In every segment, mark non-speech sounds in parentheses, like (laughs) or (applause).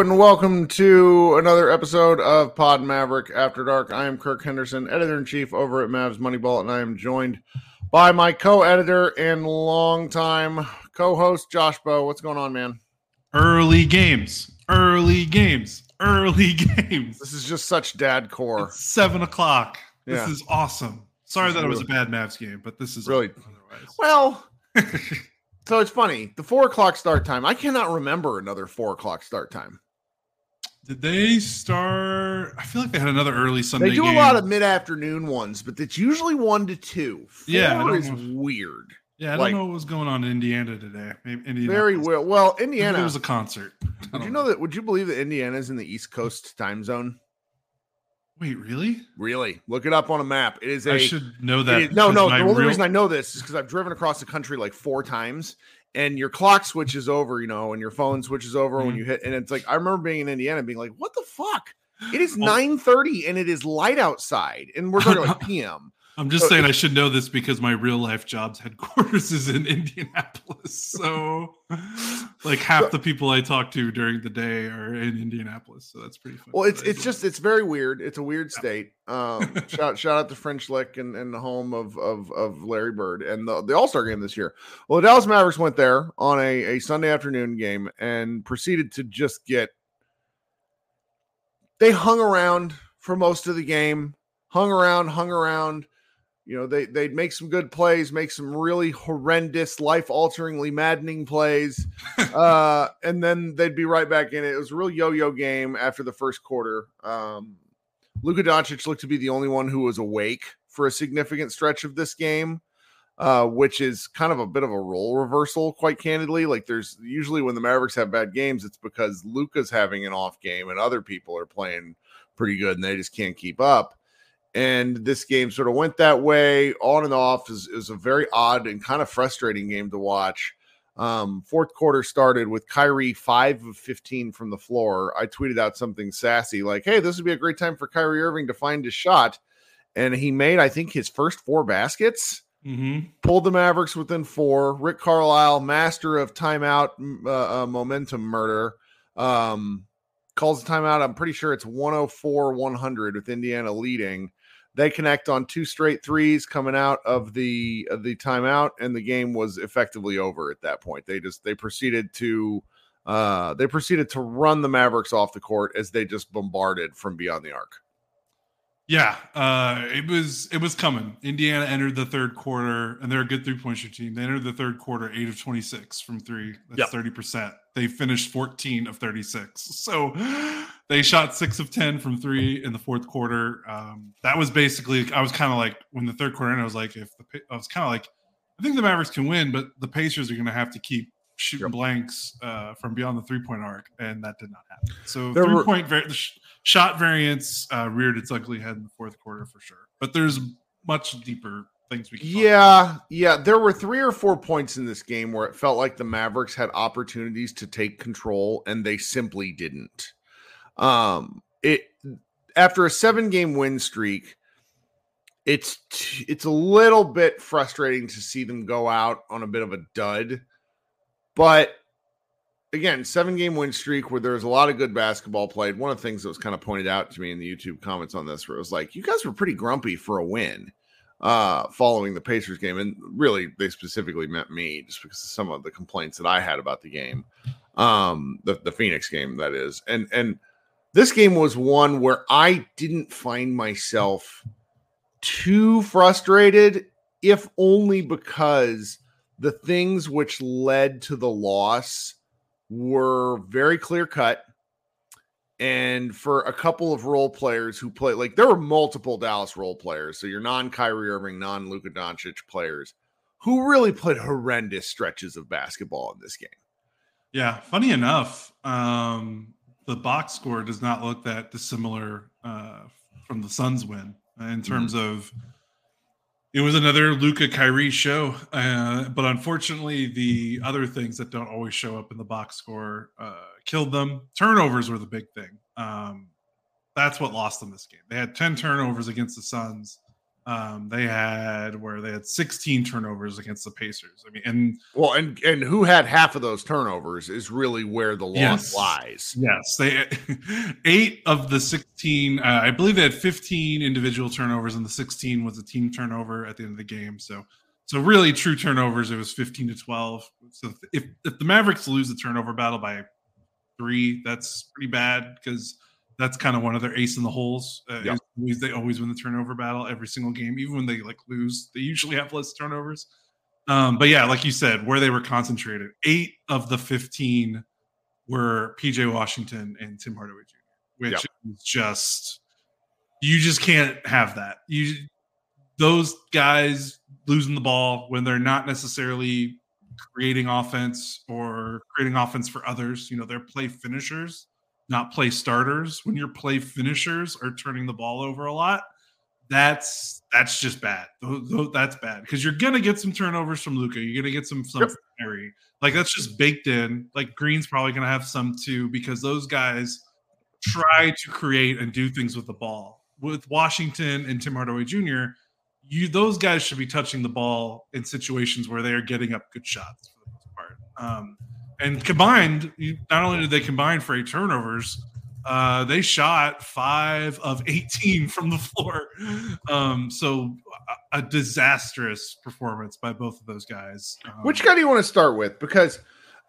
And welcome to another episode of Pod Maverick After Dark. I am Kirk Henderson, editor in chief over at Mavs Moneyball, and I am joined by my co-editor and longtime co-host Josh Bowe. What's going on, man? Early games, early games, early (laughs) games. This is just such dad core. It's seven o'clock. This Yeah. is awesome. Sorry that is it was a bad Mavs game, but this is Really- otherwise. Well, (laughs) so it's funny. The four o'clock start time. I cannot remember another four o'clock start time. Did they start? I feel like they had another early Sunday. They do game. a lot of mid-afternoon ones, but it's usually one to two. Four Yeah, is know. weird. Yeah, I don't know what was going on in Indiana today. Maybe Indiana. Very well. Well, Indiana. There was a concert. Would you know that? Would you believe that Indiana is in the East Coast time zone? Wait, really? Really? Look it up on a map. It is a I should know that. is- no, no. The only real- reason I know this is because I've driven across the country like four times, and your clock switches over, you know, and your phone switches over when Mhm. you hit, and it's like I remember being in Indiana, being like, "What the fuck?" It is nine thirty, and it is light outside, and we're talking like (laughs) PM. I'm just So saying I should know this because my real life job's headquarters is in Indianapolis. So, like half the people I talk to during the day are in Indianapolis. So that's pretty funny. Well, it's it's just it's very weird. It's a weird state. Um, (laughs) shout shout out to French Lick and, and the home of of of Larry Bird and the, the All Star game this year. Well, the Dallas Mavericks went there on a, a Sunday afternoon game and proceeded to just get. They hung around for most of the game, hung around, hung around. You know, they they'd make some good plays, make some really horrendous, life alteringly maddening plays (laughs) uh, and then they'd be right back in it. It was a real yo-yo game after the first quarter. Um, Luka Doncic looked to be the only one who was awake for a significant stretch of this game, uh, which is kind of a bit of a role reversal, quite candidly. Like there's usually when the Mavericks have bad games, it's because Luka's having an off game and other people are playing pretty good and they just can't keep up. And this game sort of went that way on and off. is is a very odd and kind of frustrating game to watch. Um, fourth quarter started with Kyrie five of 15 from the floor. I tweeted out something sassy like, Hey, this would be a great time for Kyrie Irving to find his shot. And he made, I think, his first four baskets, Mhm. pulled the Mavericks within four. Rick Carlisle, master of timeout uh, uh, momentum murder, um, calls the timeout. I'm pretty sure it's 104 100 with Indiana leading. They connect on two straight threes coming out of the of the timeout, and the game was effectively over at that point. They just they proceeded to uh they proceeded to run the Mavericks off the court as they just bombarded from beyond the arc. Yeah, uh, it was it was coming. Indiana entered the third quarter, and they're a good three point shooting team. They entered the third quarter eight of twenty six from three. Yep. That's thirty percent. They finished fourteen of thirty six. So they shot six of ten from three in the fourth quarter. Um, that was basically I was kind of like when the third quarter, and I was like, if the I was kind of like, I think the Mavericks can win, but the Pacers are going to have to keep shooting yep. blanks uh, from beyond the three point arc, and that did not happen. So there three were, point var- sh- shot variance uh, reared its ugly head in the fourth quarter for sure. But there's much deeper things we can. Yeah, yeah. There were three or four points in this game where it felt like the Mavericks had opportunities to take control, and they simply didn't. Um, it after a seven game win streak. It's it's a little bit frustrating to see them go out on a bit of a dud but again, seven game win streak where there's a lot of good basketball played. One of the things that was kind of pointed out to me in the YouTube comments on this, where it was like, you guys were pretty grumpy for a win uh, following the Pacers game. And really, they specifically meant me just because of some of the complaints that I had about the game, um, the, the Phoenix game, that is. And, and, this game was one where I didn't find myself too frustrated, if only because the things which led to the loss were very clear cut. And for a couple of role players who play, like there were multiple Dallas role players. So your non Kyrie Irving, non Luka Doncic players who really played horrendous stretches of basketball in this game. Yeah. Funny enough, um, the box score does not look that dissimilar uh, from the Suns win in terms mm-hmm. of it was another Luka Kyrie show, uh, but unfortunately, the other things that don't always show up in the box score uh, killed them. Turnovers were the big thing. Um, that's what lost them this game. They had ten turnovers against the Suns, um, they had where they had 16 turnovers against the Pacers. I mean, and well, and and who had half of those turnovers is really where the loss yes, lies. Yes, they (laughs) eight of the 16. Uh, I believe they had 15 individual turnovers, and the 16 was a team turnover at the end of the game. So, so really, true turnovers, it was 15 to 12. So if if the Mavericks lose the turnover battle by three, that's pretty bad because that's kind of one of their ace in the holes. Uh, yep. Always, they always win the turnover battle every single game, even when they like lose. They usually have less turnovers. Um, but yeah, like you said, where they were concentrated, eight of the fifteen were PJ Washington and Tim Hardaway Jr., which yep. is just you just can't have that. You those guys losing the ball when they're not necessarily creating offense or creating offense for others. You know, they're play finishers not play starters when your play finishers are turning the ball over a lot that's that's just bad. That's bad. Because you're gonna get some turnovers from luka you're gonna get some some yep. Harry. like that's just baked in. Like green's probably gonna have some too because those guys try to create and do things with the ball. With washington and tim hardaway jr you those guys should be touching the ball in situations where they are getting up good shots for the most part. Um, and combined, not only did they combine for eight turnovers, uh, they shot five of (laughs) 18 from the floor. Um, so a, a, disastrous performance by both of those guys. Um, Which guy do you want to start with? Because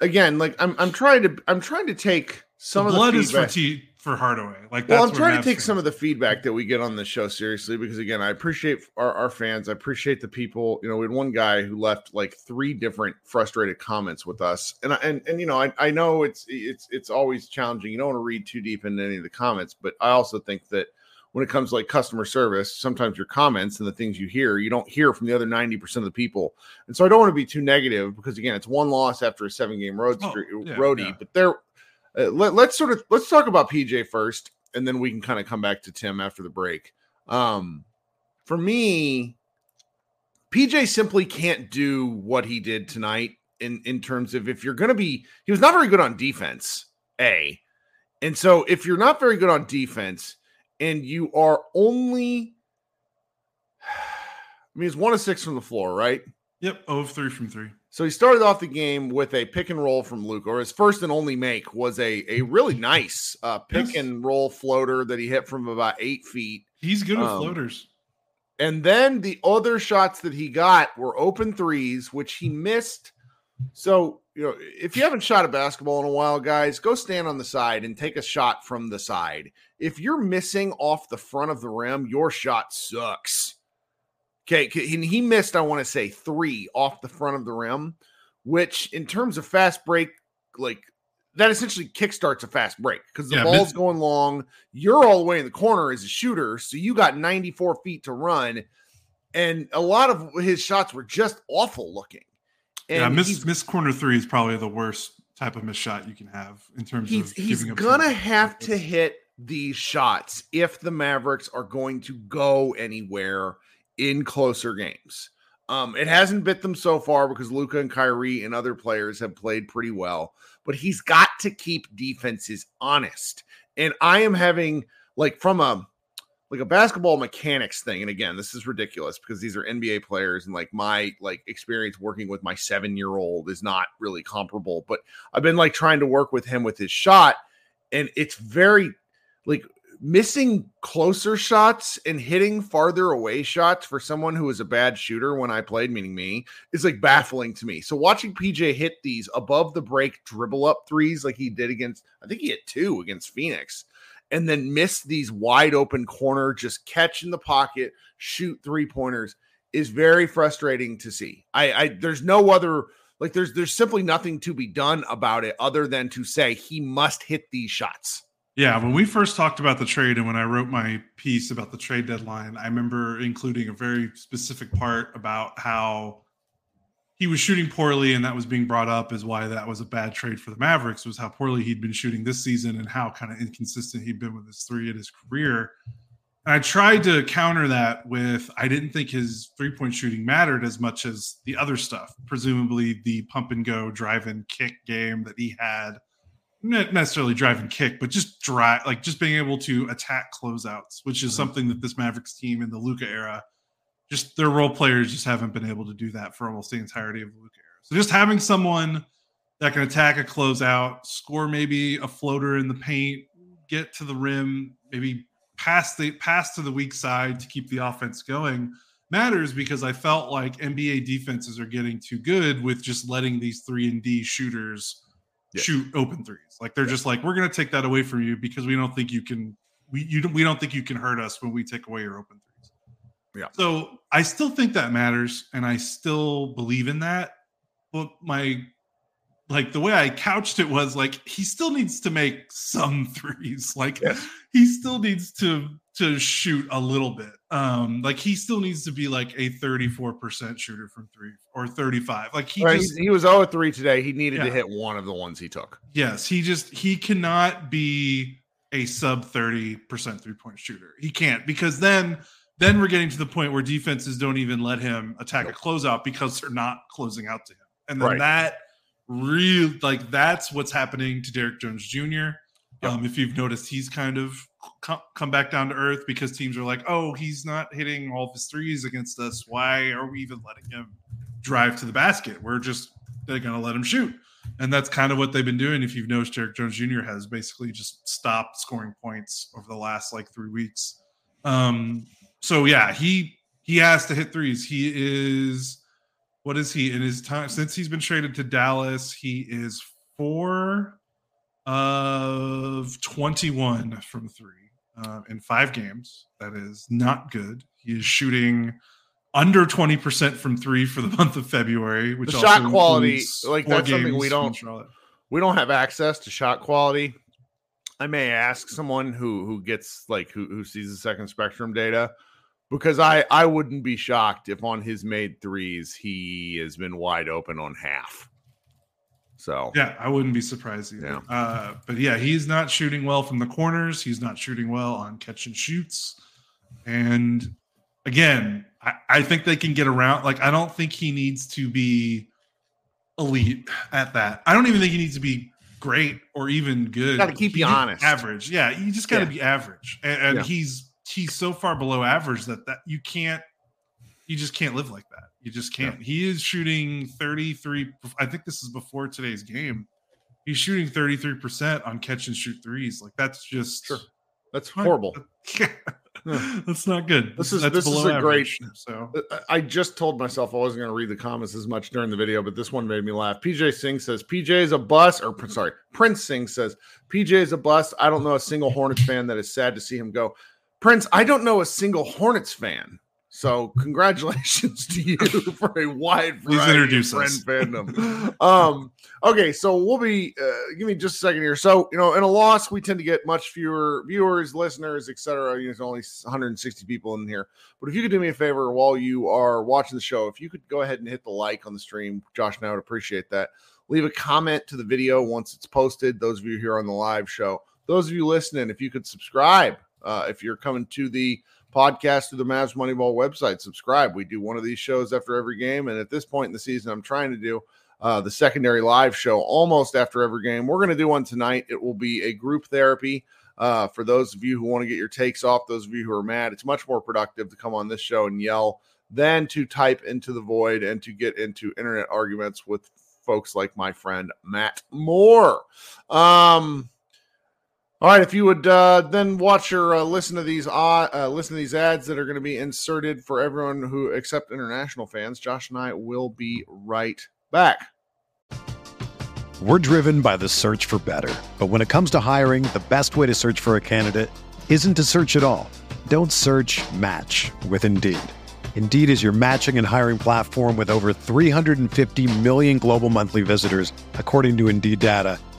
again, like I'm, I'm trying to, I'm trying to take some the of blood the is for T, for Hardaway. Like, well, I'm trying to take some of the feedback that we get on the show seriously because, again, I appreciate our, our fans. I appreciate the people. You know, we had one guy who left like three different frustrated comments with us, and and and you know, I, I know it's it's it's always challenging. You don't want to read too deep into any of the comments, but I also think that when it comes to like customer service, sometimes your comments and the things you hear, you don't hear from the other 90% of the people. And so I don't want to be too negative because again, it's one loss after a seven game road street, oh, yeah, roadie, yeah. but there uh, let, us sort of let's talk about PJ first, and then we can kind of come back to Tim after the break. Um, for me, PJ simply can't do what he did tonight in in terms of if you're going to be he was not very good on defense. A, and so if you're not very good on defense and you are only, (sighs) I mean, it's one of six from the floor, right? Yep, oh three from three. So he started off the game with a pick and roll from Luke, or his first and only make was a, a really nice uh, pick yes. and roll floater that he hit from about eight feet. He's good at um, floaters. And then the other shots that he got were open threes, which he missed. So, you know, if you haven't shot a basketball in a while, guys, go stand on the side and take a shot from the side. If you're missing off the front of the rim, your shot sucks. Okay, and he missed, I want to say, three off the front of the rim, which in terms of fast break, like that essentially kickstarts a fast break because the Yeah, ball's Mitch- going long. You're all the way in the corner as a shooter, so you got 94 feet to run, and a lot of his shots were just awful looking. And yeah, miss miss corner three is probably the worst type of miss shot you can have in terms he's, of he's giving up He's gonna shots. have to hit these shots if the Mavericks are going to go anywhere in closer games. Um, it hasn't bit them so far because Luka and Kyrie and other players have played pretty well, but he's got to keep defenses honest. And I am having like from a like a basketball mechanics thing. And again, this is ridiculous because these are NBA players and like my like experience working with my seven year old is not really comparable. But I've been like trying to work with him with his shot, and it's very like missing closer shots and hitting farther away shots for someone who was a bad shooter when I played, meaning me, is like baffling to me. So watching PJ hit these above the break dribble up threes like he did against, I think he hit two against Phoenix, and then miss these wide open corner, just catch in the pocket, shoot three pointers is very frustrating to see. I, I there's no other like there's there's simply nothing to be done about it other than to say he must hit these shots. Yeah, when we first talked about the trade and when I wrote my piece about the trade deadline, I remember including a very specific part about how he was shooting poorly and that was being brought up as why that was a bad trade for the Mavericks was how poorly he'd been shooting this season and how kind of inconsistent he'd been with his three in his career. And I tried to counter that with I didn't think his three point shooting mattered as much as the other stuff, presumably the pump and go drive and kick game that he had not necessarily drive and kick, but just drive, like just being able to attack closeouts, which is Mhm. something that this Mavericks team in the Luka era, just their role players just haven't been able to do that for almost the entirety of the Luka era. So just having someone that can attack a closeout, score maybe a floater in the paint, get to the rim, maybe pass the pass to the weak side to keep the offense going matters because I felt like NBA defenses are getting too good with just letting these three and D shooters Yeah. shoot open threes. Like they're just like, we're going to take that away from you because we don't think you can. We you don't we don't think you can hurt us when we take away your open threes. Yeah. So I still think that matters, and I still believe in that. But my like the way I couched it was like he still needs to make some (laughs) threes. Like Yes. he still needs to to shoot a little bit. Um, like he still needs to be like a 34% shooter from three or 35. Like he Right, just he, was 0 3 today. He needed to hit one of the ones he took. Yes, he just he cannot be a sub 30% three-point shooter. He can't because then then we're getting to the point where defenses don't even let him attack a closeout because they're not closing out to him. And then Right. that real like that's what's happening to Derrick Jones Jr. Yep. Um, if you've noticed, he's kind of come, come back down to earth because teams are like, oh, he's not hitting all of his threes against us. Why are we even letting him drive to the basket? We're just they're going to let him shoot. And that's kind of what they've been doing. If you've noticed, Derrick Jones Jr. has basically just stopped scoring points over the last like three weeks. Um, so yeah, he he has to hit threes. He is what is he in his time since he's been traded to Dallas? He is four of 21 from three uh, in five games. That is not good. He is shooting under 20% from three for the (laughs) month of February, which The shot quality, like, that's something we don't- We don't have access to shot quality. I may ask someone who who gets like who who sees the second spectrum data because I I wouldn't be shocked if on his made threes he has been wide open on half. So Yeah, I wouldn't be surprised either. Yeah. Uh, but yeah, he's not shooting well from the corners. He's not shooting well on catch and shoots. And again, I, I think they can get around. Like, I don't think he needs to be elite at that. I don't even think he needs to be great or even good. Gotta keep He you honest. Average. Yeah, you just got to Yeah. be average. And, and Yeah. he's he's so far below average that that you can't you just can't live like that. You just can't. He is shooting 33. I think this is before today's game. He's shooting 33% on catch and shoot threes. Like that's just Sure. that's horrible. (laughs) that's not good. This is- that's this is a great- So I- I just told myself I wasn't going to read the comments as much during the video, but this one made me laugh. PJ Singh says PJ is a bust, or sorry, Prince Singh says PJ is a bust. I don't know a single Hornets fan that is sad to see him go. Prince, I don't know a single Hornets fan So (laughs) congratulations to you (laughs) for a wide variety of friend us. fandom. (laughs) um, okay, so we'll be uh, give me just a second here. So you know, in a loss, we tend to get much fewer viewers, listeners, etc. You know, there's only 160 people in here. But if you could do me a favor while you are watching the show, if you could go ahead and hit the like on the stream, Josh and I would appreciate that. Leave a comment to the video once it's posted. Those of you here on the live show, those of you listening, if you could subscribe, uh, if you're coming to the podcast through the Mavs Moneyball website. Subscribe. We do one of these shows after every game. And at this point in the season, I'm trying to do uh, the secondary live show almost after every game. We're going to do one tonight. It will be a group therapy. Uh, for those of you who want to get your takes off, those of you who are mad, it's much more productive to come on this show and yell than to type into the void and to get into internet arguments with folks like my friend Matt Moore. Um, all right, if you would uh, then watch or uh, listen to these uh, listen to these ads that are going to be inserted for everyone who except international fans, Josh and I will be right back. We're driven by the search for better. But when it comes to hiring, the best way to search for a candidate isn't to search at all. Don't search match with Indeed. Indeed is your matching and hiring platform with over 350 million global monthly visitors, according to Indeed data,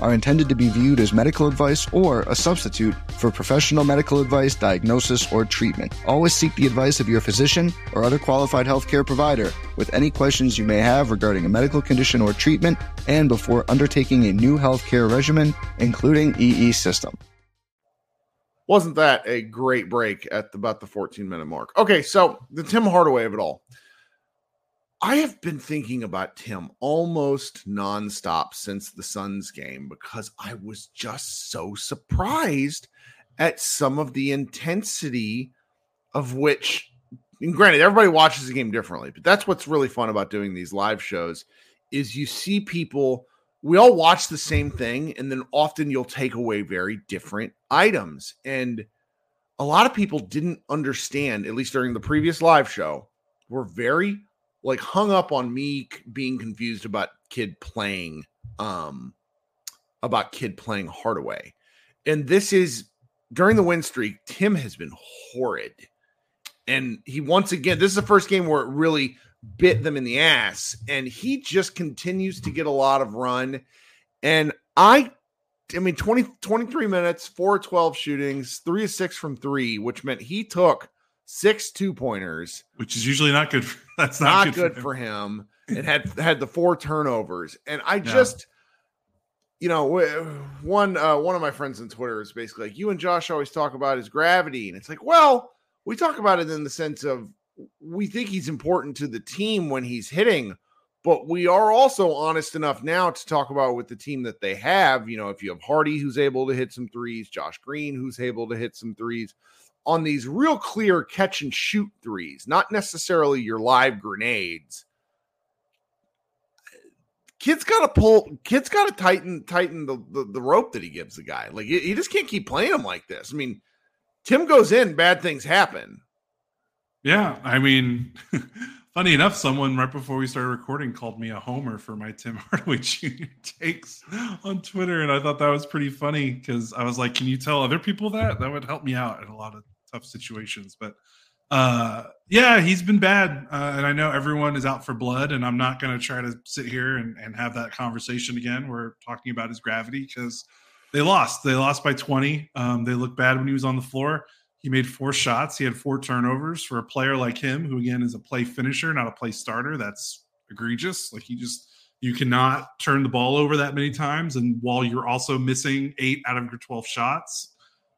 are intended to be viewed as medical advice or a substitute for professional medical advice, diagnosis, or treatment. Always seek the advice of your physician or other qualified healthcare provider with any questions you may have regarding a medical condition or treatment and before undertaking a new healthcare regimen, including EE system. Wasn't that a great break at about the 14 minute mark? Okay, so the Tim Hardaway of it all. I have been thinking about Tim almost nonstop since the Suns game because I was just so surprised at some of the intensity of which, and granted, everybody watches the game differently, but that's what's really fun about doing these live shows is you see people we all watch the same thing and then often you'll take away very different items. And a lot of people didn't understand at least during the previous live show were very like hung up on me being confused about Kidd playing um about Kidd playing Hardaway. And this is during the win streak, Tim has been horrid. And he once again, this is the first game where it really bit them in the ass. And he just continues to get a lot of run. And I I mean 20 23 minutes, 4 12 shootings, 3 of 6 from 3, which meant he took six two pointers which is usually not good. For, (laughs) that's not, not, good, him. for him. And had (laughs) had the four turnovers. And i just you know one uh one of my friends on twitter is basically like you and josh always talk about his gravity. And it's like well we talk about it in the sense of we think he's important to the team when he's hitting but we are also honest enough now to talk about with the team that they have. You know if you have hardy who's able to hit some threes josh green who's able to hit some threes on these real clear catch and shoot threes, not necessarily your live grenades. Kidd's got to pull. Kidd's got to tighten tighten the, the, the rope that he gives the guy. Like he, just can't keep playing him like this. I mean, Tim goes in, bad things happen. Yeah, I mean, (laughs) funny enough, someone right before we started recording called me a homer for my Tim (laughs) Hardaway Jr. takes on Twitter, and I thought that was pretty funny because I was like, "Can you tell other people that? That would help me out in a lot of tough situations." But uh, yeah, he's been bad, uh, and I know everyone is out for blood, and I'm not going to try to sit here and, and have that conversation again. We're talking about his gravity because they lost. They lost by 20. Um, they looked bad when he was on the floor. He made four shots. He had four turnovers for a player like him, who again is a play finisher, not a play starter. That's egregious. Like he just you cannot turn the ball over that many times, and while you're also missing eight out of your 12 shots,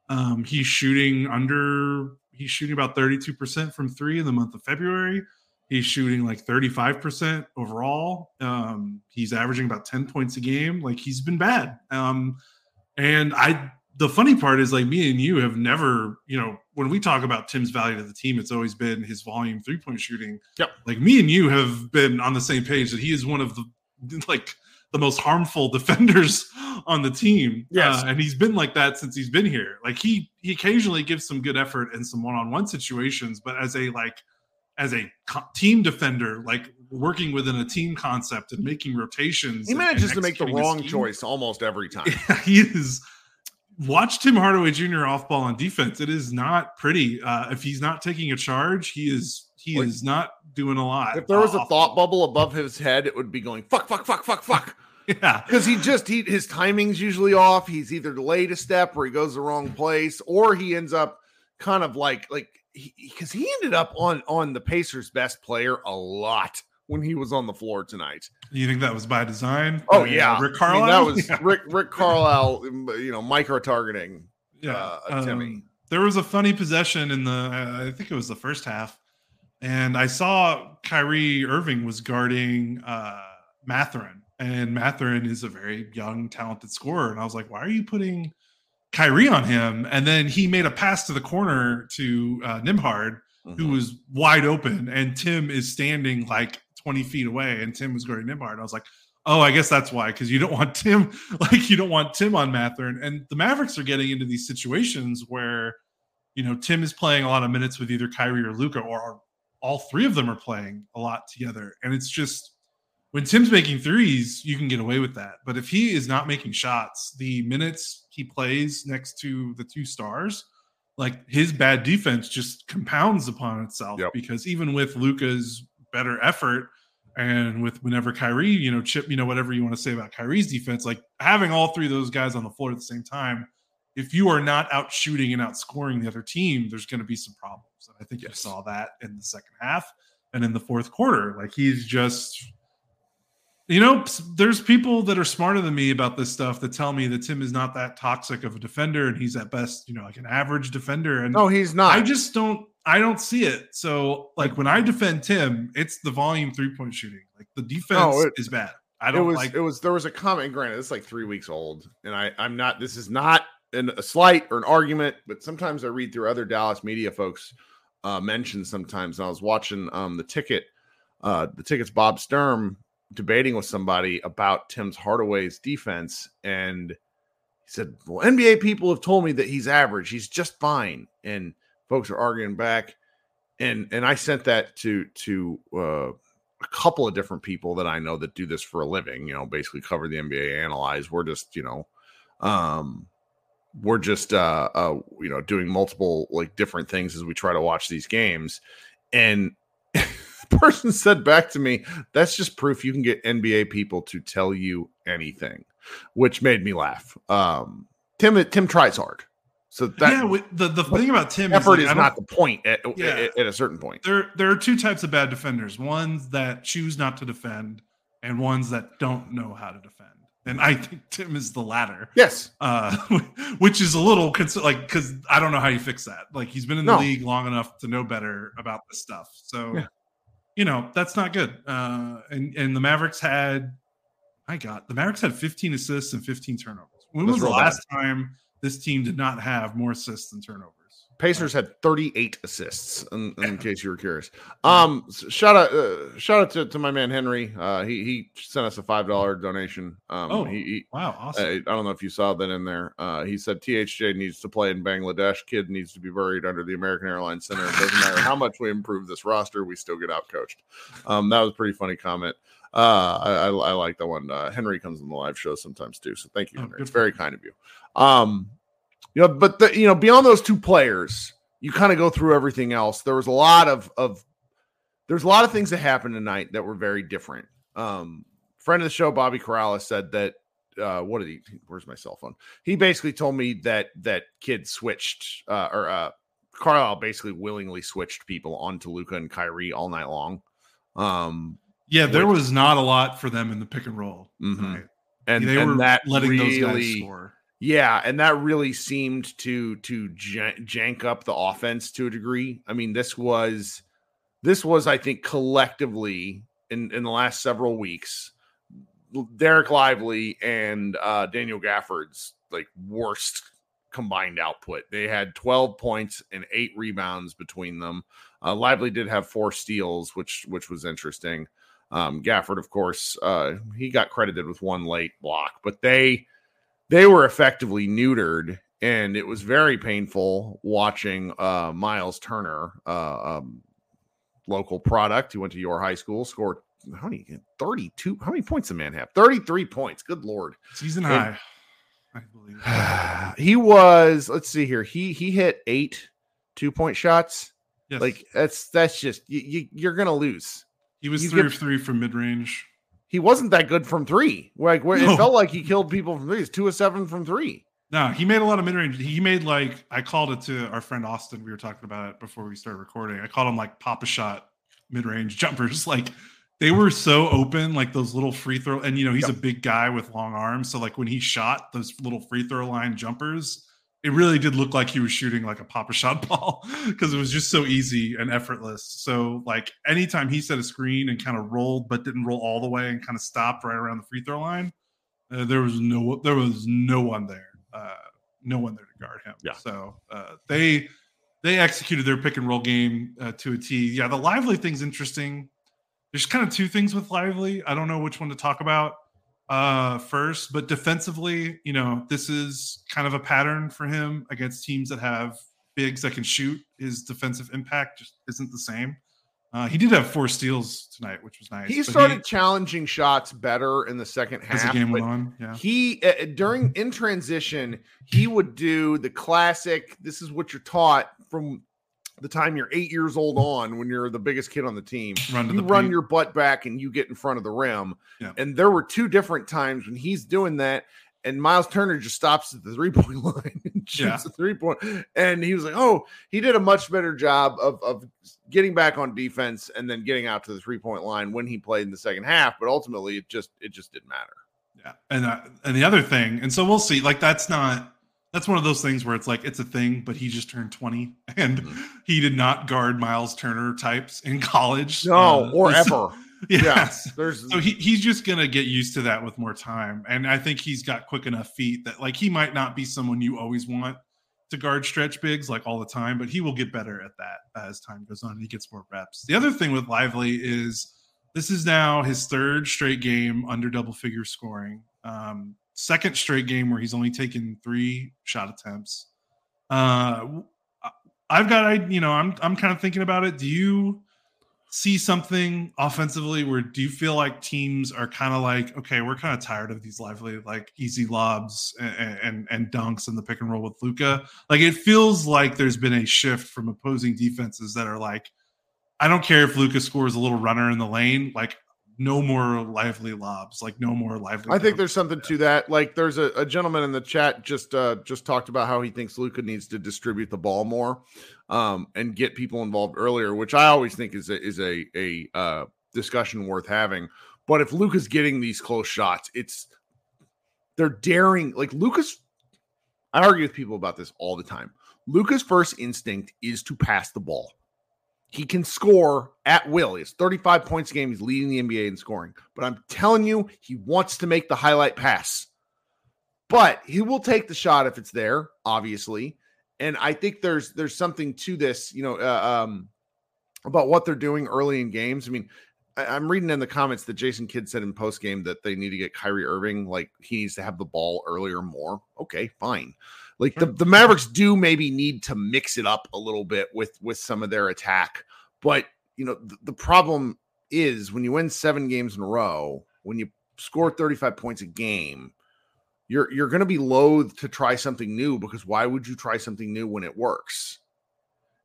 um, he's shooting under he's shooting about 32% from three in the month of February. He's shooting like 35% overall. Um, he's averaging about 10 points a game. Like he's been bad. Um, and I, the funny part is like me and you have never, you know, when we talk about Tim's value to the team, it's always been his volume three point shooting. Yep. Like me and you have been on the same page that he is one of the (laughs) like the most harmful (laughs) defenders on the team. Yes. Uh, and he's been like that since he's been here. Like he he occasionally gives some good effort in some one-on-one situations, but as a like as a co- team defender, like working within a team concept and making rotations. He manages and to make the wrong scheme. choice almost every time. (laughs) Yeah, he is. Watch Tim Hardaway Jr. off ball on defense. It is not pretty. Uh, if he's not taking a charge, he is he Like, is not doing a lot. If there was a thought bubble above his head, it would be going fuck, fuck, fuck, fuck, fuck. (laughs) yeah, Because he just he his timing's usually off. He's either delayed a step or he goes the wrong place, or he ends up kind of like like because he, ended up on on the Pacers' best player a lot when he was on the floor tonight. you think that was by design? Oh Uh, yeah, Rick I mean, Carlisle. that was (laughs) Yeah. Rick Rick Carlisle. You know, micro targeting. yeah, uh, Timmy. um, there was a funny possession in the, uh, I think it was the first half, and I saw Kyrie Irving was guarding uh, Mathurin, and Mathurin is a very young, talented scorer, and I was like, why are you putting Kyrie on him? And then he made a pass to the corner to uh, Nembhard, who Mhm. was wide open, and Tim is standing like 20 feet away, and Tim was guarding Nembhard. I was like, oh, I guess that's why, because you don't want Tim, (laughs) like you don't want Tim on Mathurin. And the Mavericks are getting into these situations where, you know, Tim is playing a lot of minutes with either Kyrie or Luka, or all three of them are playing a lot together. And it's just when Tim's making threes, you can get away with that. But if he is not making shots, the minutes he plays next to the two stars, like his bad defense just compounds upon itself Yep. because even with Luka's better effort and with whenever Kyrie, you know, chip, you know, whatever you want to say about Kyrie's defense, like having all three of those guys on the floor at the same time, if you are not out shooting and outscoring the other team, there's going to be some problems. And I think you saw that in the second half and in the fourth quarter. Like he's just, you know, there's people that are smarter than me about this stuff that tell me that Tim is not that toxic of a defender and he's at best, you know, like an average defender. And No, he's not. I just don't I don't see it. So like when I defend Tim, it's the volume three point shooting. Like the defense No, it- is bad. I don't it was like it was there was a comment. Granted, it's like three weeks old, and I I'm not. This is not an, a slight or an argument, but sometimes I read through other Dallas media folks uh, mentions sometimes. And I was watching um the ticket, uh the tickets Bob Sturm debating with somebody about Tim's Hardaway's defense, and he said, "Well, NBA people have told me that he's average. He's just fine." And folks are arguing back, and and I sent that to to uh, a couple of different people that I know that do this for a living. You know, basically cover the NBA, analyze. We're just you know, um, we're just uh, uh, you know doing multiple like different things as we try to watch these games, and. (laughs) Person said back to me, "That's just proof you can get NBA people to tell you anything," which made me laugh. Um, Tim Tim tries hard, so that yeah, with- the the thing about Tim effort is, is like, I not the point at, Yeah. at, a certain point. there there are two types of bad defenders. Ones that choose not to defend, and ones that don't know how to defend. And I think Tim is the latter. Yes, uh, (laughs) which is a little cons- like because I don't know how you fix that. Like he's been in the No. league long enough to know better about this stuff. So, Yeah. you know, that's not good. Uh, and and the Mavericks had, I got the Mavericks had 15 assists and 15 turnovers. When That's was the real bad. last time this team did not have more assists than turnovers? Pacers had 38 assists. In, in case you were curious. Um, shout out, uh, shout out to, to my man Henry. Uh, he he sent us a five dollar donation. Um, Oh, he, he Wow, awesome. I, I don't know if you saw that in there. Uh, he said THJ needs to play in Bangladesh. Kidd needs to be buried under the American Airlines Center. It doesn't matter how much we improve this roster, we still get outcoached. Um, that was a pretty funny comment. Uh, I, I, I like that one. Uh, Henry comes on the live show sometimes too, so thank you, Oh, Henry. good It's very kind of you. Um, you know, but the, you know, beyond those two players, you kind of go through everything else. There was a lot of of there's a lot of things that happened tonight that were very different. Um, friend of the show, Bobby Corrales, said that uh, what did he? Where's my cell phone? He basically told me that that Kidd switched uh, or uh, Carlisle basically willingly switched people onto Luka and Kyrie all night long. Um, yeah, there which- was not a lot for them in the pick and roll Mhm. tonight. and they and were that letting those guys score. Yeah, and that really seemed to to jank up the offense to a degree. I mean, this was this was I think collectively in in the last several weeks Dereck Lively and uh Daniel Gafford's like worst combined output. They had 12 points and 8 rebounds between them. Uh Lively did have 4 steals, which which was interesting. Um Gafford of course, uh he got credited with one late block, but they they were effectively neutered and it was very painful watching uh miles turner uh um local product. He went to your high school scored how many 32 how many points did man have? 33 points good lord. Season And- high, I believe. (sighs) he was let's see here he he hit eight two point shots. Yes. like that's that's just you, you, you're gonna lose he was three of three from mid range. he wasn't that good from three like where No. it felt like he killed people from three it's two of seven from three No, he made a lot of mid range. He made like I called it to our friend Austin. We were talking about it before we started recording. I called him like pop a shot mid range (laughs) jumpers. Like they were so open, like those little free throw. And you know, he's a big guy with long arms. So like when he shot those little free throw line jumpers, it really did look like he was shooting like a pop shot ball (laughs) because it was just so easy and effortless. So like anytime he set a screen and kind of rolled, but didn't roll all the way and kind of stopped right around the free throw line, uh, there was no there was no one there uh, no one there to guard him. Yeah. So uh, they they executed their pick and roll game uh, to a T. Yeah, the lively thing's interesting. There's kind of two things with lively. I don't know which one to talk about uh, first, but defensively, you know, this is kind of a pattern for him against teams that have bigs that can shoot. His defensive impact just isn't the same. Uh, he did have four steals tonight, which was nice. he started challenging shots better in the second half. as the game went on. Yeah. he uh, during in transition he would do the classic this is what you're taught from the time you're eight years old on when you're the biggest kid on the team Run to you the run paint. your butt back and you get in front of the rim Yeah. and there were two different times when he's doing that and Miles Turner just stops at the three point (laughs) line and shoots Yeah. a three point. And he was like, Oh, he did a much better job of, of getting back on defense and then getting out to the three point line when he played in the second half. But ultimately, it just it just didn't matter. Yeah, and uh, and the other thing, and so we'll see. Like that's not that's one of those things where it's like it's a thing, but he just turned twenty, (laughs) and Mhm. he did not guard Miles Turner types in college. No, Uh, or (laughs) so- ever. (laughs) Yes. Yeah. There's So he, he's just gonna get used to that with more time, and I think he's got quick enough feet that like he might not be someone you always want to guard stretch bigs like all the time, but he will get better at that as time goes on and he gets more reps. The other thing with Lively is this is now his third straight game under double figure scoring. Um, second straight game where he's only taken three shot attempts. Uh, I've got, I you know, I'm I'm kind of thinking about it. Do you? see something offensively where do you feel like teams are kind of like okay we're kind of tired of these lively like easy lobs and, and and dunks in the pick and roll with Luka like it feels like there's been a shift from opposing defenses that are like I don't care if Luka scores a little runner in the lane like no more lively lobs like no more lively I think there's something to that. Like there's a, a gentleman in the chat just uh just talked about how he thinks Luka needs to distribute the ball more um and get people involved earlier, which I always think is a is a a uh discussion worth having. But if Luka's getting these close shots, it's they're daring like Lucas I argue with people about this all the time. Luka's first instinct is to pass the ball. He can score at will. He has 35 points a game. He's leading the NBA in scoring. But I'm telling you, he wants to make the highlight pass. But he will take the shot if it's there, obviously. And I think there's there's something to this, you know, uh, um, about what they're doing early in games. I mean, I, am reading in the comments that Jason Kidd said in post game that they need to get Kyrie Irving, like he needs to have the ball earlier more. Okay, fine. Like the, the Mavericks do maybe need to mix it up a little bit with with some of their attack, but you know the, the problem is when you win seven games in a row, when you score 35 points a game, you're you're going to be loath to try something new because why would you try something new when it works?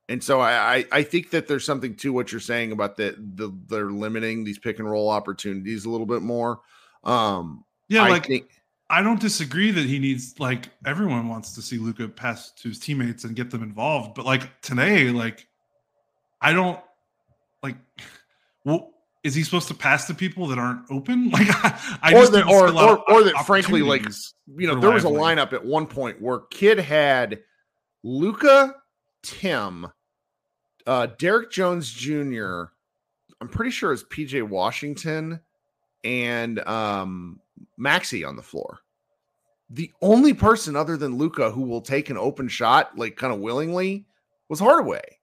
And so I, I think that there's something to what you're saying about that the, they're limiting these pick and roll opportunities a little bit more. Um, yeah, I like think, I don't disagree that he needs like everyone wants to see Luka pass to his teammates and get them involved, but like today, like I don't like. (laughs) Well, is he supposed to pass to people that aren't open? (laughs) Like I, or that, or or, or that, frankly, like you know, there was a lineup at one point where Kidd had Luka, Tim, uh, Derrick Jones Jr. I'm pretty sure it's PJ Washington and um, Maxi on the floor. The only person other than Luka who will take an open shot, like kind of willingly, was Hardaway.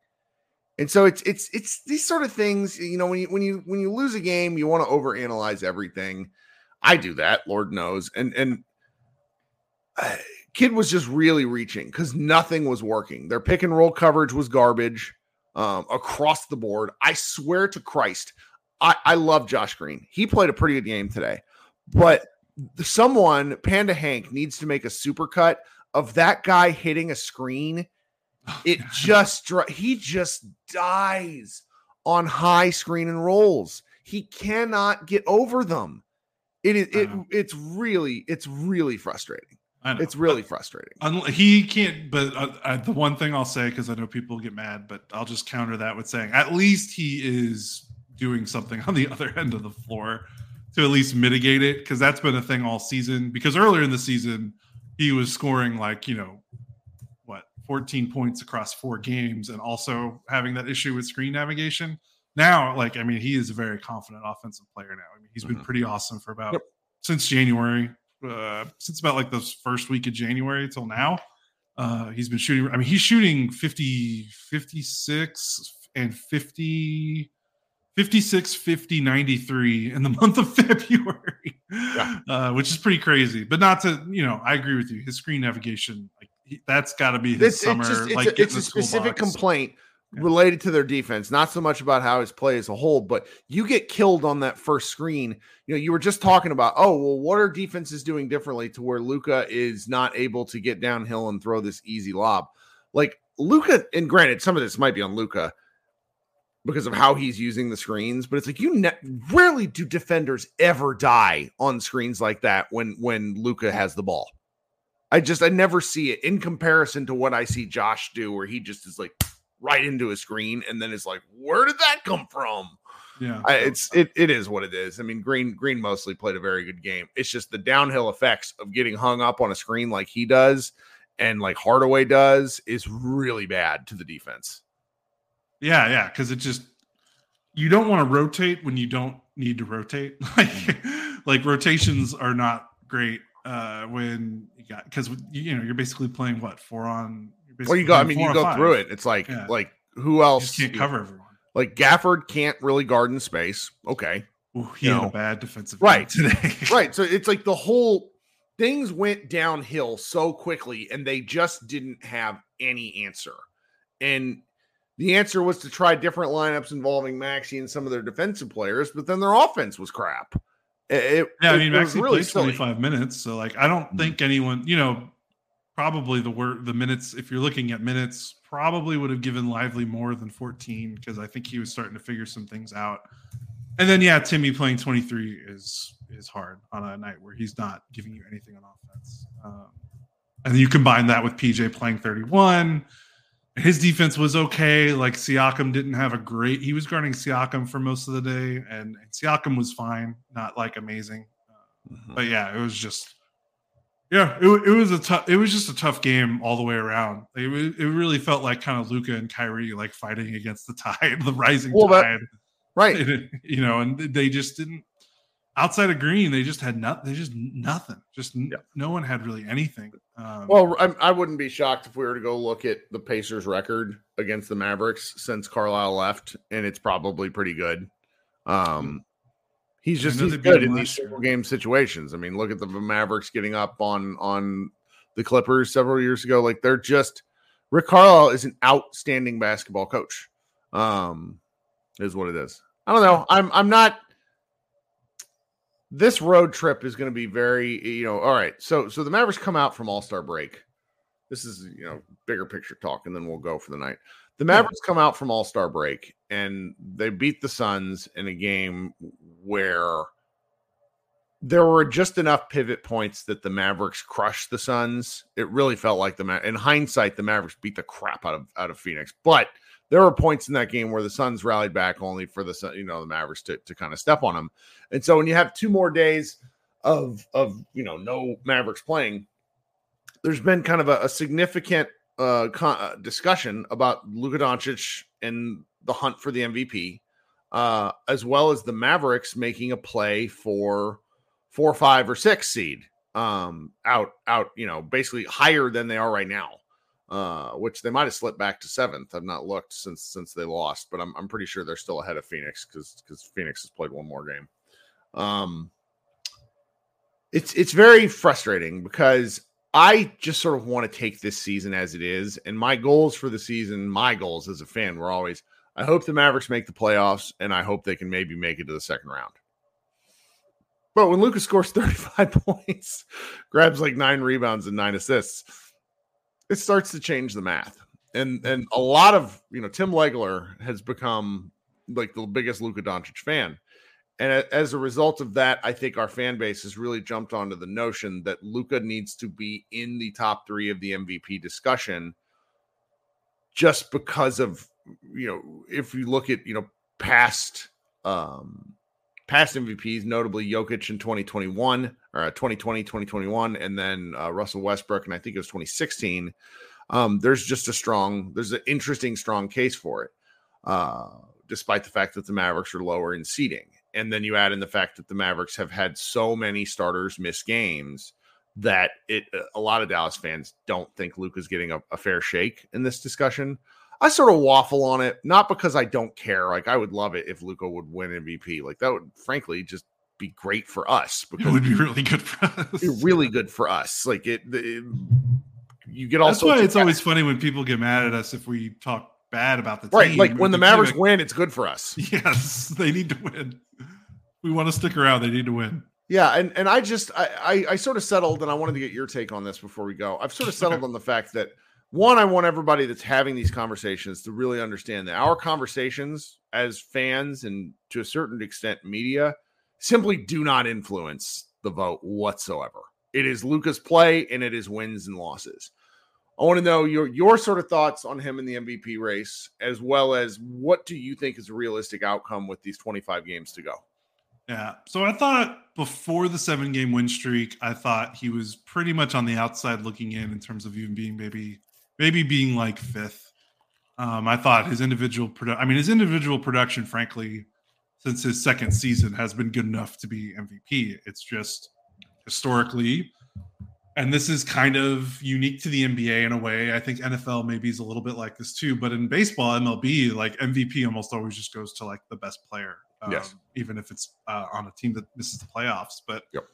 And so it's it's it's these sort of things, you know, when you when you when you lose a game, you want to overanalyze everything. I do that, Lord knows. And and uh, Kidd was just really reaching because nothing was working. Their pick and roll coverage was garbage um, across the board. I swear to Christ, I, I love Josh Green. He played a pretty good game today, but someone, Panda Hank, needs to make a super cut of that guy hitting a screen. It just he just dies on high screen and rolls. He cannot get over them. It is it, it's really it's really frustrating. It's really frustrating. Un- he can't, but uh, uh, the one thing I'll say, because I know people get mad, but I'll just counter that with saying at least he is doing something on the (laughs) other end of the floor to at least mitigate it, because that's been a thing all season. Because earlier in the season, he was scoring like, you know, what, 14 points across four games and also having that issue with screen navigation. Now, like, I mean, he is a very confident offensive player now. I mean, he's been Mhm. pretty awesome for about Yep. since January uh, since about like the first week of January till now. Uh, he's been shooting. I mean, he's shooting 50, 56 and 50, 56, 50, 93 in the (laughs) month of February, Yeah. uh, which is pretty crazy. But not to, you know, I agree with you. His screen navigation, like he, that's got to be his It's, summer. it's, just, it's, like a, it's a specific toolbox. complaint Yeah. related to their defense, not so much about how his play as a whole, but you get killed on that first screen. You know, you were just talking about, oh, well, what are defenses doing differently to where Luka is not able to get downhill and throw this easy lob? Like Luka, and granted, some of this might be on Luka because of how he's using the screens, but it's like you ne- rarely do defenders ever die on screens like that when when Luka has the ball. I just I never see it in comparison to what I see Josh do, where he just is like right into a screen and then it's like, where did that come from? Yeah. I, it's it it is what it is. I mean, Green Green mostly played a very good game. It's just the downhill effects of getting hung up on a screen like he does and like Hardaway does is really bad to the defense. Yeah, yeah, because it just you don't want to rotate when you don't need to rotate. (laughs) Like, like rotations are not great uh when you got because you know you're basically playing what four on. You're Well, you go. I mean, you go five. through it. It's like Yeah. like who You else? just can't cover everyone. Like Gafford can't really guard in space. Okay, Ooh, he You had know. a bad defensive Right. today. (laughs) right. So it's like the whole things went downhill so quickly, and they just didn't have any answer. And the answer was to try different lineups involving Maxi and some of their defensive players, but then their offense was crap. It, it- Yeah, I mean, it Maxi really played silly. 25 minutes, so like I don't Mhm. think anyone, you know, probably the word the minutes. If you're looking at minutes, probably would have given Lively more than 14 because I think he was starting to figure some things out. And then yeah, Timmy playing 23 is is hard on a night where he's not giving you anything on offense. Um, and you combine that with PJ playing 31. His defense was okay. Like Siakam didn't have a great. He was guarding Siakam for most of the day, and, Siakam was fine, not like amazing. Mhm. but yeah, it was just yeah, it, it was a tough. It was just a tough game all the way around. It, it really felt like kind of Luka and Kyrie like fighting against the (laughs) tide, the rising Well, tide. Right. (laughs) you know, and they just didn't. Outside of Green, they just had nothing. They just nothing. Just yeah. no one had really anything. Um, well, I, I, wouldn't be shocked if we were to go look at the Pacers' record against the Mavericks since Carlisle left, and it's probably pretty good. Um, he's just he's good in these single game situations. I mean, look at the Mavericks getting up on on the Clippers several years ago. Like they're just Rick Carlisle is an outstanding basketball coach. Um, is what it is. I don't know. I'm I'm not this road trip is going to be very, you know, all right. So, so the Mavericks come out from All Star break. This is, you know, bigger picture talk, and then we'll go for the night. The Mavericks come out from All Star break and they beat the Suns in a game where there were just enough pivot points that the Mavericks crushed the Suns. It really felt like the Ma- in hindsight, the Mavericks beat the crap out of out of Phoenix, but there were points in that game where the Suns rallied back only for the you know the Mavericks to, to kind of step on them. And so when you have two more days of of you know no Mavericks playing, there's been kind of a, a significant uh, con- uh, discussion about Luka Doncic and the hunt for the MVP, uh, as well as the Mavericks making a play for four, five, or six seed um, out out you know basically higher than they are right now uh, which they might have slipped back to seventh. I've not looked since since they lost, but I'm I'm pretty sure they're still ahead of Phoenix because because Phoenix has played one more game. Um, it's it's very frustrating because I just sort of want to take this season as it is, and my goals for the season, my goals as a fan, were always I hope the Mavericks make the playoffs, and I hope they can maybe make it to the second round. But when Luka's scores (laughs) 35 points, grabs like nine rebounds and nine assists, it starts to change the math. And and a lot of you know Tim Legler has become like the biggest Luka Doncic fan. And as a result of that, I think our fan base has really jumped onto the notion that Luka needs to be in the top three of the MVP discussion just because of, you know, if you look at, you know, past um past MVPs, notably Jokic in 2021 or 2020, uh, 2021, and then uh, Russell Westbrook, and I think it was 2016. Um, there's just a strong, there's an interesting, strong case for it, uh, despite the fact that the Mavericks are lower in seeding. And then you add in the fact that the Mavericks have had so many starters miss games that it a lot of Dallas fans don't think Luke is getting a, a fair shake in this discussion. I sort of waffle on it, not because I don't care. Like I would love it if Luka would win MVP. Like that would frankly just be great for us because (laughs) it would be really good for us. really good for us. Like it, it you get all. That's why it's always funny when people get mad at us if we talk bad about the team. right. Like when the Mavericks win, it's good for us. (laughs) Yes, they need to win. We want to stick around. They need to win. Yeah, and and I just I, I, I sort of settled, and I wanted to get your take on this before we go. I've sort of settled on the fact that one, I want everybody that's having these conversations to really understand that our conversations as fans and to a certain extent media simply do not influence the vote whatsoever. It is luka's play and it is wins and losses. I want to know your your sort of thoughts on him in the MVP race, as well as what do you think is a realistic outcome with these 25 games to go? Yeah. So I thought before the seven game win streak, I thought he was pretty much on the outside looking in in terms of even being maybe maybe being like fifth. Um, I thought his individual produ- I mean his individual production, frankly, since his second season has been good enough to be MVP. It's just historically, and this is kind of unique to the NBA in a way. I think NFL maybe is a little bit like this too, but in baseball, MLB, like MVP almost always just goes to like the best player. Um, yes. Even if it's uh, on a team that misses the playoffs. But yep.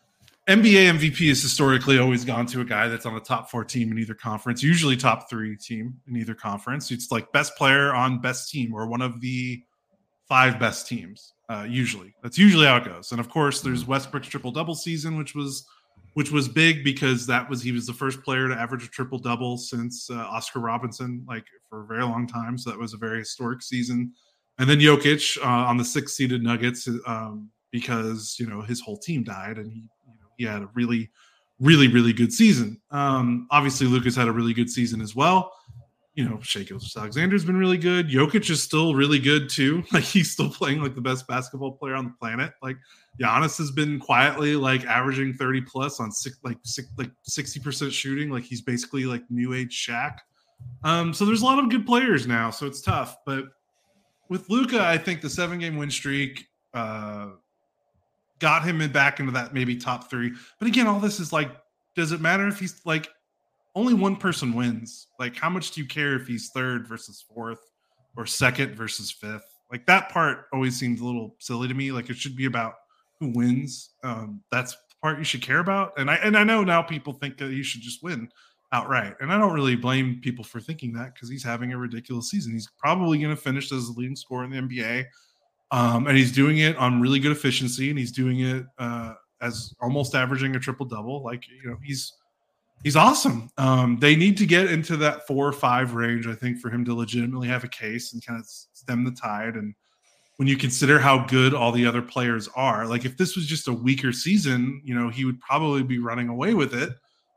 NBA MVP has historically always gone to a guy that's on the top four team in either conference, usually top three team in either conference. It's like best player on best team or one of the five best teams. Uh, usually, that's usually how it goes. And of course, there's Westbrook's triple double season, which was which was big because that was he was the first player to average a triple double since uh, Oscar Robinson, like for a very long time. So that was a very historic season. And then Jokic uh, on the six seeded Nuggets um, because you know his whole team died and he he had a really, really, really good season. Um, obviously, Luka's had a really good season as well. You know, Shai Alexander's been really good. Jokic is still really good too. (laughs) Like he's still playing like the best basketball player on the planet. Like Giannis has been quietly like averaging 30 plus on six like six like 60% shooting. Like he's basically like new age Shaq. Um, so there's a lot of good players now, so it's tough. But with Luka, I think the seven game win streak, uh, got him in back into that maybe top three. But again, all this is like, does it matter if he's like only one person wins? Like, how much do you care if he's third versus fourth or second versus fifth? Like that part always seems a little silly to me. Like it should be about who wins. Um, that's the part you should care about. And I and I know now people think that you should just win outright. And I don't really blame people for thinking that because he's having a ridiculous season. He's probably going to finish as the leading scorer in the NBA. Um, and he's doing it on really good efficiency and he's doing it uh, as almost averaging a triple double. Like, you know, he's he's awesome. Um, they need to get into that four or five range, I think, for him to legitimately have a case and kind of stem the tide. And when you consider how good all the other players are, like if this was just a weaker season, you know, he would probably be running away with it.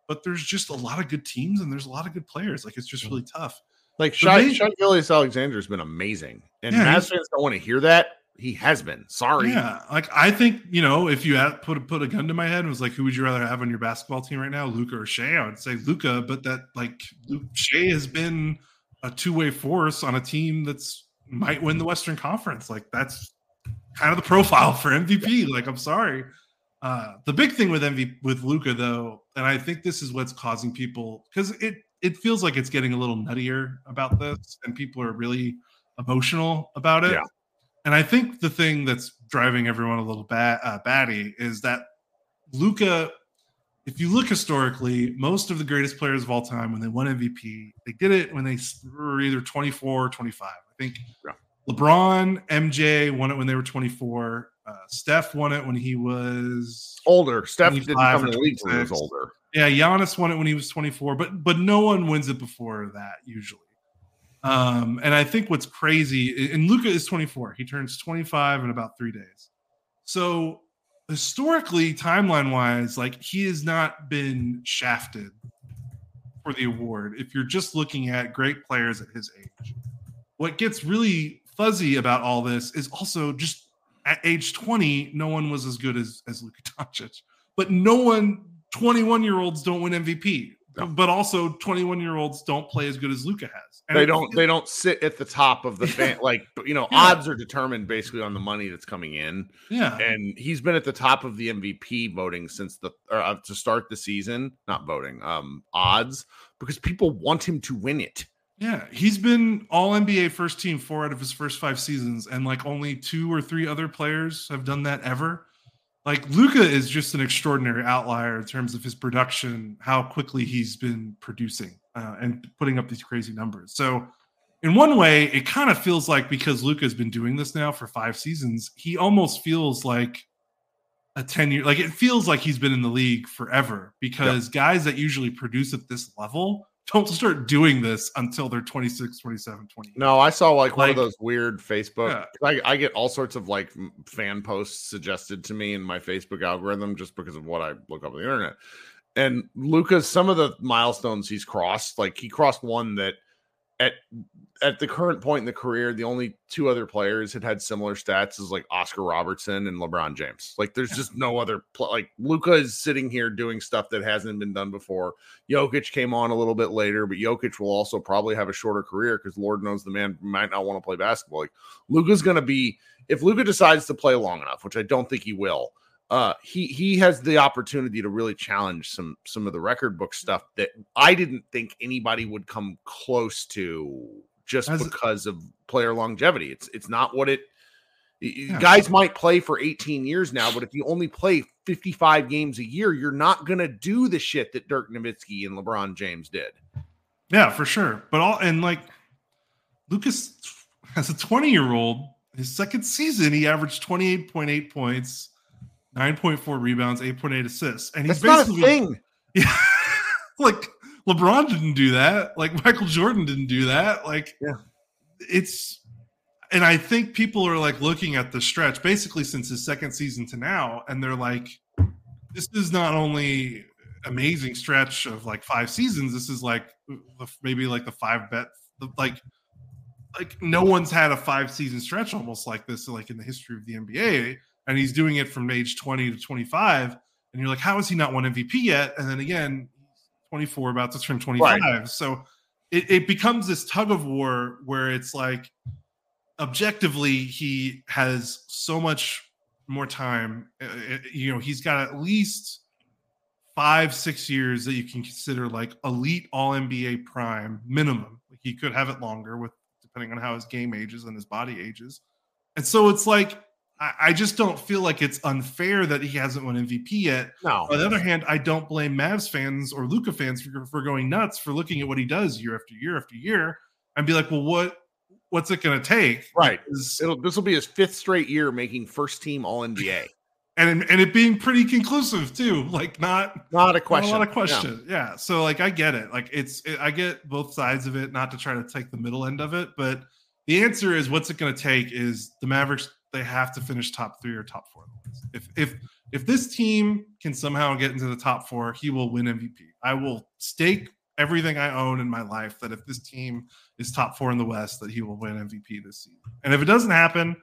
But there's just a lot of good teams and there's a lot of good players. Like it's just really tough. Like Shai Gilgeous Alexander has been amazing, and yeah, Mavs fans don't want to hear that he has been. Sorry. Yeah, like I think you know, if you had put put a gun to my head and was like, who would you rather have on your basketball team right now, Luka or Shai?" I would say Luka, but that like Luke, Shai has been a two way force on a team that's might win the Western Conference. Like that's kind of the profile for MVP. Like I'm sorry. Uh, the big thing with MVP with Luka though, and I think this is what's causing people because it it feels like it's getting a little nuttier about this, and people are really emotional about it. Yeah and I think the thing that's driving everyone a little bad uh, batty is that Luka, If you look historically, most of the greatest players of all time, when they won MVP, they did it when they were either 24 or 25. I think yeah. LeBron, MJ won it when they were 24. Uh, Steph won it when he was older. Steph didn't come in the league when he was older. Yeah, Giannis won it when he was 24, but but no one wins it before that usually. Um, and I think what's crazy, and Luka is 24. He turns 25 in about three days. So historically, timeline wise, like he has not been shafted for the award. If you're just looking at great players at his age, what gets really fuzzy about all this is also just at age 20, no one was as good as as Luka Doncic, but no one 21 year olds don't win MVP. No. But also, 21 year olds don't play as good as Luka has. And they don't. They don't sit at the top of the fan. (laughs) like you know, yeah. odds are determined basically on the money that's coming in. Yeah, and he's been at the top of the MVP voting since the uh, to start the season. Not voting, um, odds because people want him to win it. Yeah, he's been all NBA first team four out of his first five seasons, and like only two or three other players have done that ever like Luka is just an extraordinary outlier in terms of his production, how quickly he's been producing uh, and putting up these crazy numbers. So, in one way, it kind of feels like because Luka has been doing this now for five seasons, he almost feels like a 10 year, like it feels like he's been in the league forever because yep. guys that usually produce at this level don't start doing this until they're 26 27 20 no i saw like, like one of those weird facebook yeah. I, I get all sorts of like fan posts suggested to me in my facebook algorithm just because of what i look up on the internet and luka's some of the milestones he's crossed like he crossed one that at at the current point in the career, the only two other players had had similar stats is like Oscar Robertson and LeBron James. Like, there's just no other pl- like Luka is sitting here doing stuff that hasn't been done before. Jokic came on a little bit later, but Jokic will also probably have a shorter career because Lord knows the man might not want to play basketball. Like, Luka's going to be if Luka decides to play long enough, which I don't think he will uh, he he has the opportunity to really challenge some some of the record book stuff that I didn't think anybody would come close to just As because of player longevity. It's it's not what it yeah. guys might play for 18 years now, but if you only play 55 games a year, you're not gonna do the shit that Dirk Nowitzki and LeBron James did. Yeah, for sure. But all and like Luka's as a 20 year old, his second season, he averaged 28.8 points 9.4 rebounds, 8.8 assists. And he's That's basically, not a thing. (laughs) Yeah. like LeBron didn't do that. Like Michael Jordan didn't do that. Like, yeah. It's, and I think people are like looking at the stretch basically since his second season to now, and they're like, this is not only amazing stretch of like five seasons. This is like maybe like the five bet, like like no one's had a five season stretch almost like this like in the history of the NBA and he's doing it from age 20 to 25 and you're like how is he not won mvp yet and then again 24 about to turn 25 right. so it, it becomes this tug of war where it's like objectively he has so much more time, uh, uh, you know, he's got at least five, six years that you can consider like elite all NBA prime minimum. Like he could have it longer with depending on how his game ages and his body ages. And so it's like I, I just don't feel like it's unfair that he hasn't won MVP yet. No. On the other hand, I don't blame Mavs fans or Luka fans for, for going nuts for looking at what he does year after year after year and be like, well, what what's it going to take? Right. It'll this will be his fifth straight year making first team all NBA. And and it being pretty conclusive too. Like not Not a question. Not a lot of question. Yeah. So like I get it. Like it's it, I get both sides of it. Not to try to take the middle end of it, but the answer is what's it going to take is the Mavericks. They have to finish top three or top four. If if if this team can somehow get into the top four, he will win MVP. I will stake everything I own in my life that if this team is top four in the West, that he will win MVP this season. And if it doesn't happen,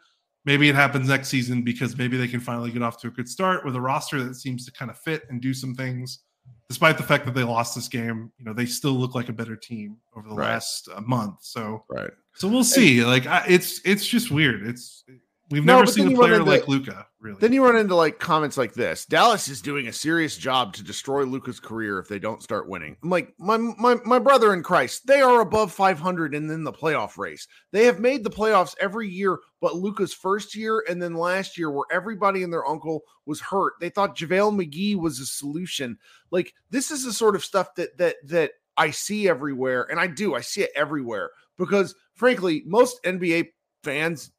maybe it happens next season because maybe they can finally get off to a good start with a roster that seems to kind of fit and do some things. Despite the fact that they lost this game, you know they still look like a better team over the Right. last uh, month. So, Right. so we'll see. Like I, it's it's just weird. It's we've No, never seen a player into- like Luka. Really, Then you run into like comments like this. Dallas is doing a serious job to destroy Luka's career if they don't start winning. I'm like, my my my brother in Christ, they are above 500 and then the playoff race. They have made the playoffs every year, but Luka's first year and then last year, where everybody and their uncle was hurt. They thought JaVale McGee was a solution. Like this is the sort of stuff that that that I see everywhere, and I do. I see it everywhere because, frankly, most NBA fans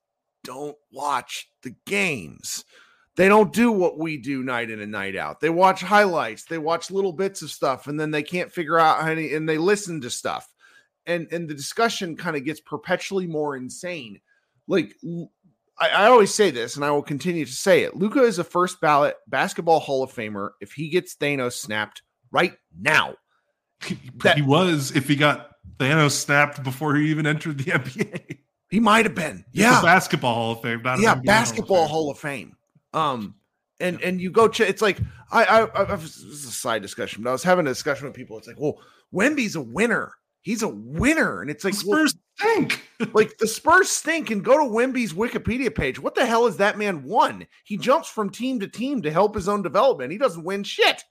don't watch the games. They don't do what we do night in and night out. They watch highlights, they watch little bits of stuff, and then they can't figure out how to, and they listen to stuff. And and the discussion kind of gets perpetually more insane. Like I always say this, and I will continue to say it. Luka is a first ballot basketball Hall of Famer if he gets Thanos snapped right now. that- he was if he got Thanos snapped before he even entered the (laughs) NBA. He might have been. Yeah. basketball Hall of Fame, yeah, basketball Hall Hall of Fame. Um, and and you go check. It's like I I, I this is a side discussion, but I was having a discussion with people. It's like, well, Wemby's a winner. He's a winner, and it's like, The well, Spurs stink. (laughs) like the Spurs stink. And go to Wemby's Wikipedia page. What the hell is that man won? He jumps from team to team to help his own development. He doesn't win shit.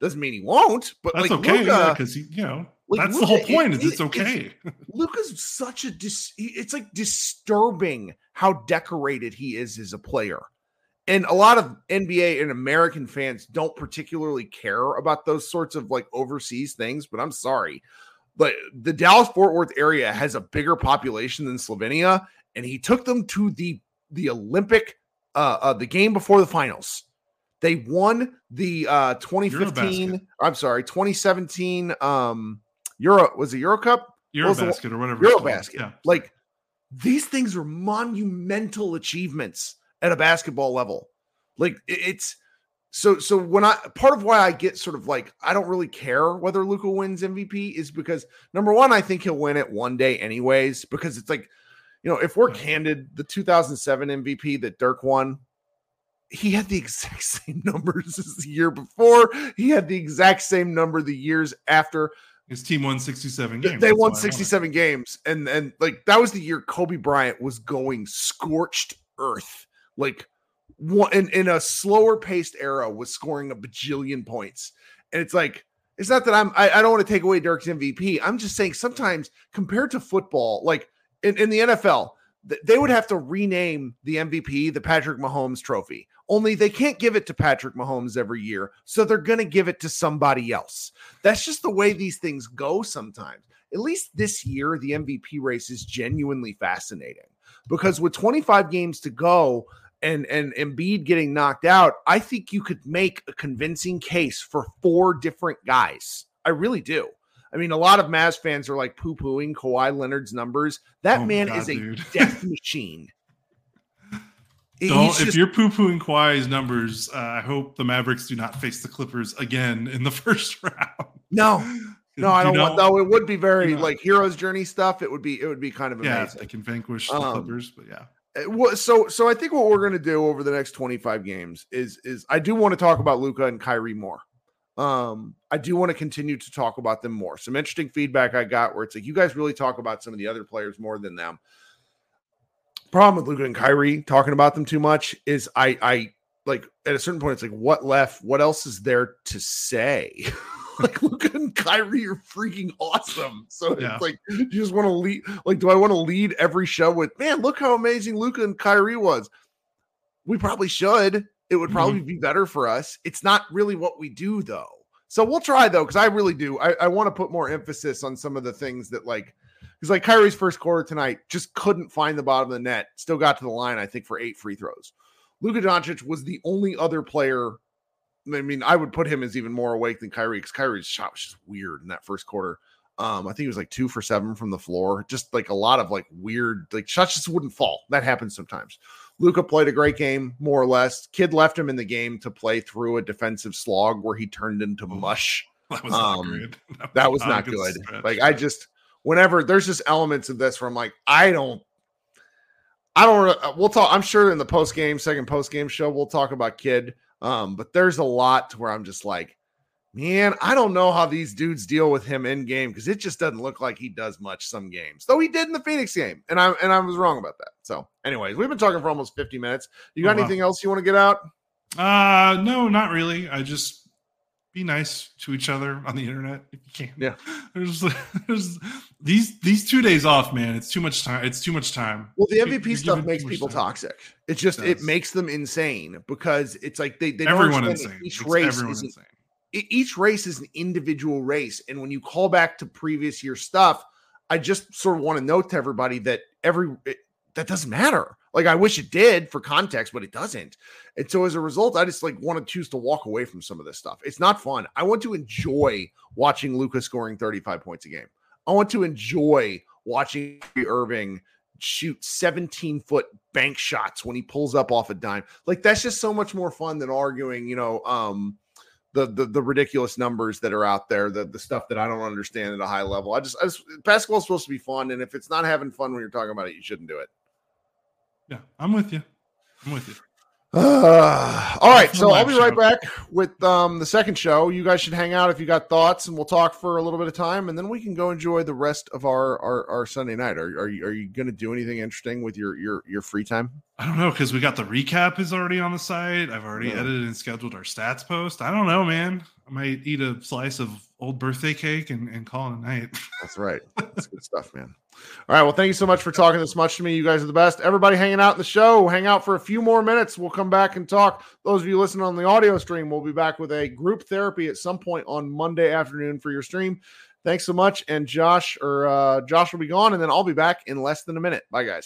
Doesn't mean he won't, but That's like okay because he, you know, like, that's the whole point. is it's okay. Luka's such a dis- it's like disturbing how decorated he is as a player. And a lot of NBA and American fans don't particularly care about those sorts of like overseas things, but I'm sorry. But the Dallas Fort Worth area has a bigger population than Slovenia, and he took them to the the Olympic uh, uh the game before the finals. They won the uh 2015, I'm sorry, 2017 um Euro was it Euro Cup? Eurobasket or whatever. Eurobasket. Yeah. Like these things are monumental achievements at a basketball level. Like it's so so when I part of why I get sort of like I don't really care whether Luka wins MVP is because number one, I think he'll win it one day anyways, because it's like, you know, if we're Right. candid, the 2007 MVP that Dirk won, he had the (laughs) exact same numbers as the year before. He had the exact same number the years after. His team won 67 games. They That's won why I it. 67 games, and and like that was the year Kobe Bryant was going scorched earth, like one in, in a slower paced era was scoring a bajillion points, and it's like it's not that I'm I, I don't want to take away Dirk's MVP. I'm just saying sometimes compared to football, like in, in the NFL, th- they would have to rename the MVP the Patrick Mahomes Trophy. Only they can't give it to Patrick Mahomes every year, so they're going to give it to somebody else. That's just the way these things go sometimes. At least this year, the MVP race is genuinely fascinating because with 25 games to go and and Embiid getting knocked out, I think you could make a convincing case for four different guys. I really do. I mean, a lot of Mavs fans are like poo-pooing Kawhi Leonard's numbers. That Oh man God, is a dude. death (laughs) machine. Don't, he's if just- you're poo pooing Kawhi's numbers, uh, I hope the Mavericks do not face the Clippers again in the (laughs) first round. no, (laughs) no, I You don't want. Though it would be very like hero's journey stuff. It would be. It would be kind of Yeah, amazing. they can vanquish the Um, Clippers, but yeah. Uh, what- so so I think what we're going to do over the next 25 games is is I do want to talk about Luka and Kyrie more. Um, I do want to continue to talk about them more. Some interesting feedback I got where it's like you guys really talk about some of the other players more than them. Problem with Luka and Kyrie talking about them too much is I I like at a certain point it's like what left? What else is there to say? (laughs) like Luka and Kyrie are freaking awesome. So Yeah. it's like you just want to lead like do I want to lead every show with man, look how amazing Luka and Kyrie was. We probably should. It would probably mm-hmm. be better for us. It's not really what we do though. So we'll try though, because I really do. I, I want to put more emphasis on some of the things that like because like Kyrie's first quarter tonight just couldn't find the bottom of the net. Still got to the line, I think, for eight free throws. Luka Doncic was the only other player. I mean, I would put him as even more awake than Kyrie because Kyrie's shot was just weird in that first quarter. Um, I think he was like two for seven from the floor, just like a lot of like weird, like shots just wouldn't fall. That happens sometimes. Luka played a great game, more or less. Kidd left him in the game to play through a defensive slog where he turned into mush. (laughs) That was not Um, good. (laughs) That was a not good. stretch. Like I just whenever there's just elements of this where I'm like, I don't I don't we'll talk I'm sure in the post game, second post game show, we'll talk about Kidd. Um, but there's a lot to where I'm just like, man, I don't know how these dudes deal with him in game because it just doesn't look like he does much some games. Though he did in the Phoenix game, and I and I was wrong about that. So, anyways, we've been talking for almost 50 minutes. You got Oh, wow. anything else you want to get out? Uh no, not really. I just be nice to each other on the internet if you can. Yeah. (laughs) There's there's these these two days off, man. It's too much time. It's too much time. Well, the MVP you're stuff makes people time. toxic. It's just It it makes them insane because it's like they they don't Everyone insane. Each It's race everyone is insane. each race is an individual race, and when you call back to previous year stuff, I just sort of want to note to everybody that every it, that doesn't matter. Like I wish it did for context, but it doesn't. And so as a result, I just like want to choose to walk away from some of this stuff. It's not fun. I want to enjoy watching Luka scoring 35 points a game. I want to enjoy watching Irving shoot 17 foot bank shots when he pulls up off a dime. Like that's just so much more fun than arguing, you know, um the the, the ridiculous numbers that are out there, the, the stuff that I don't understand at a high level. I just, I just basketball's supposed to be fun, and if it's not having fun when you're talking about it, you shouldn't do it. Yeah, I'm with you. I'm with you. Uh, (sighs) all right, so I'll be right show. back with um, the second show. You guys should hang out if you got thoughts, and we'll talk for a little bit of time, and then we can go enjoy the rest of our our, our Sunday night. Are, are you are you going to do anything interesting with your your your free time? I don't know because we got the recap is already on the site. I've already Yeah. edited and scheduled our stats post. I don't know, man. Might eat a slice of old birthday cake and, and call it a night. That's right. That's good stuff, man. All right. Well, thank you so much for talking this much to me. You guys are the best. Everybody hanging out in the show, hang out for a few more minutes. We'll come back and talk. Those of you listening on the audio stream, we'll be back with a group therapy at some point on Monday afternoon for your stream. Thanks so much. And Josh or uh, Josh will be gone, and then I'll be back in less than a minute. Bye, guys.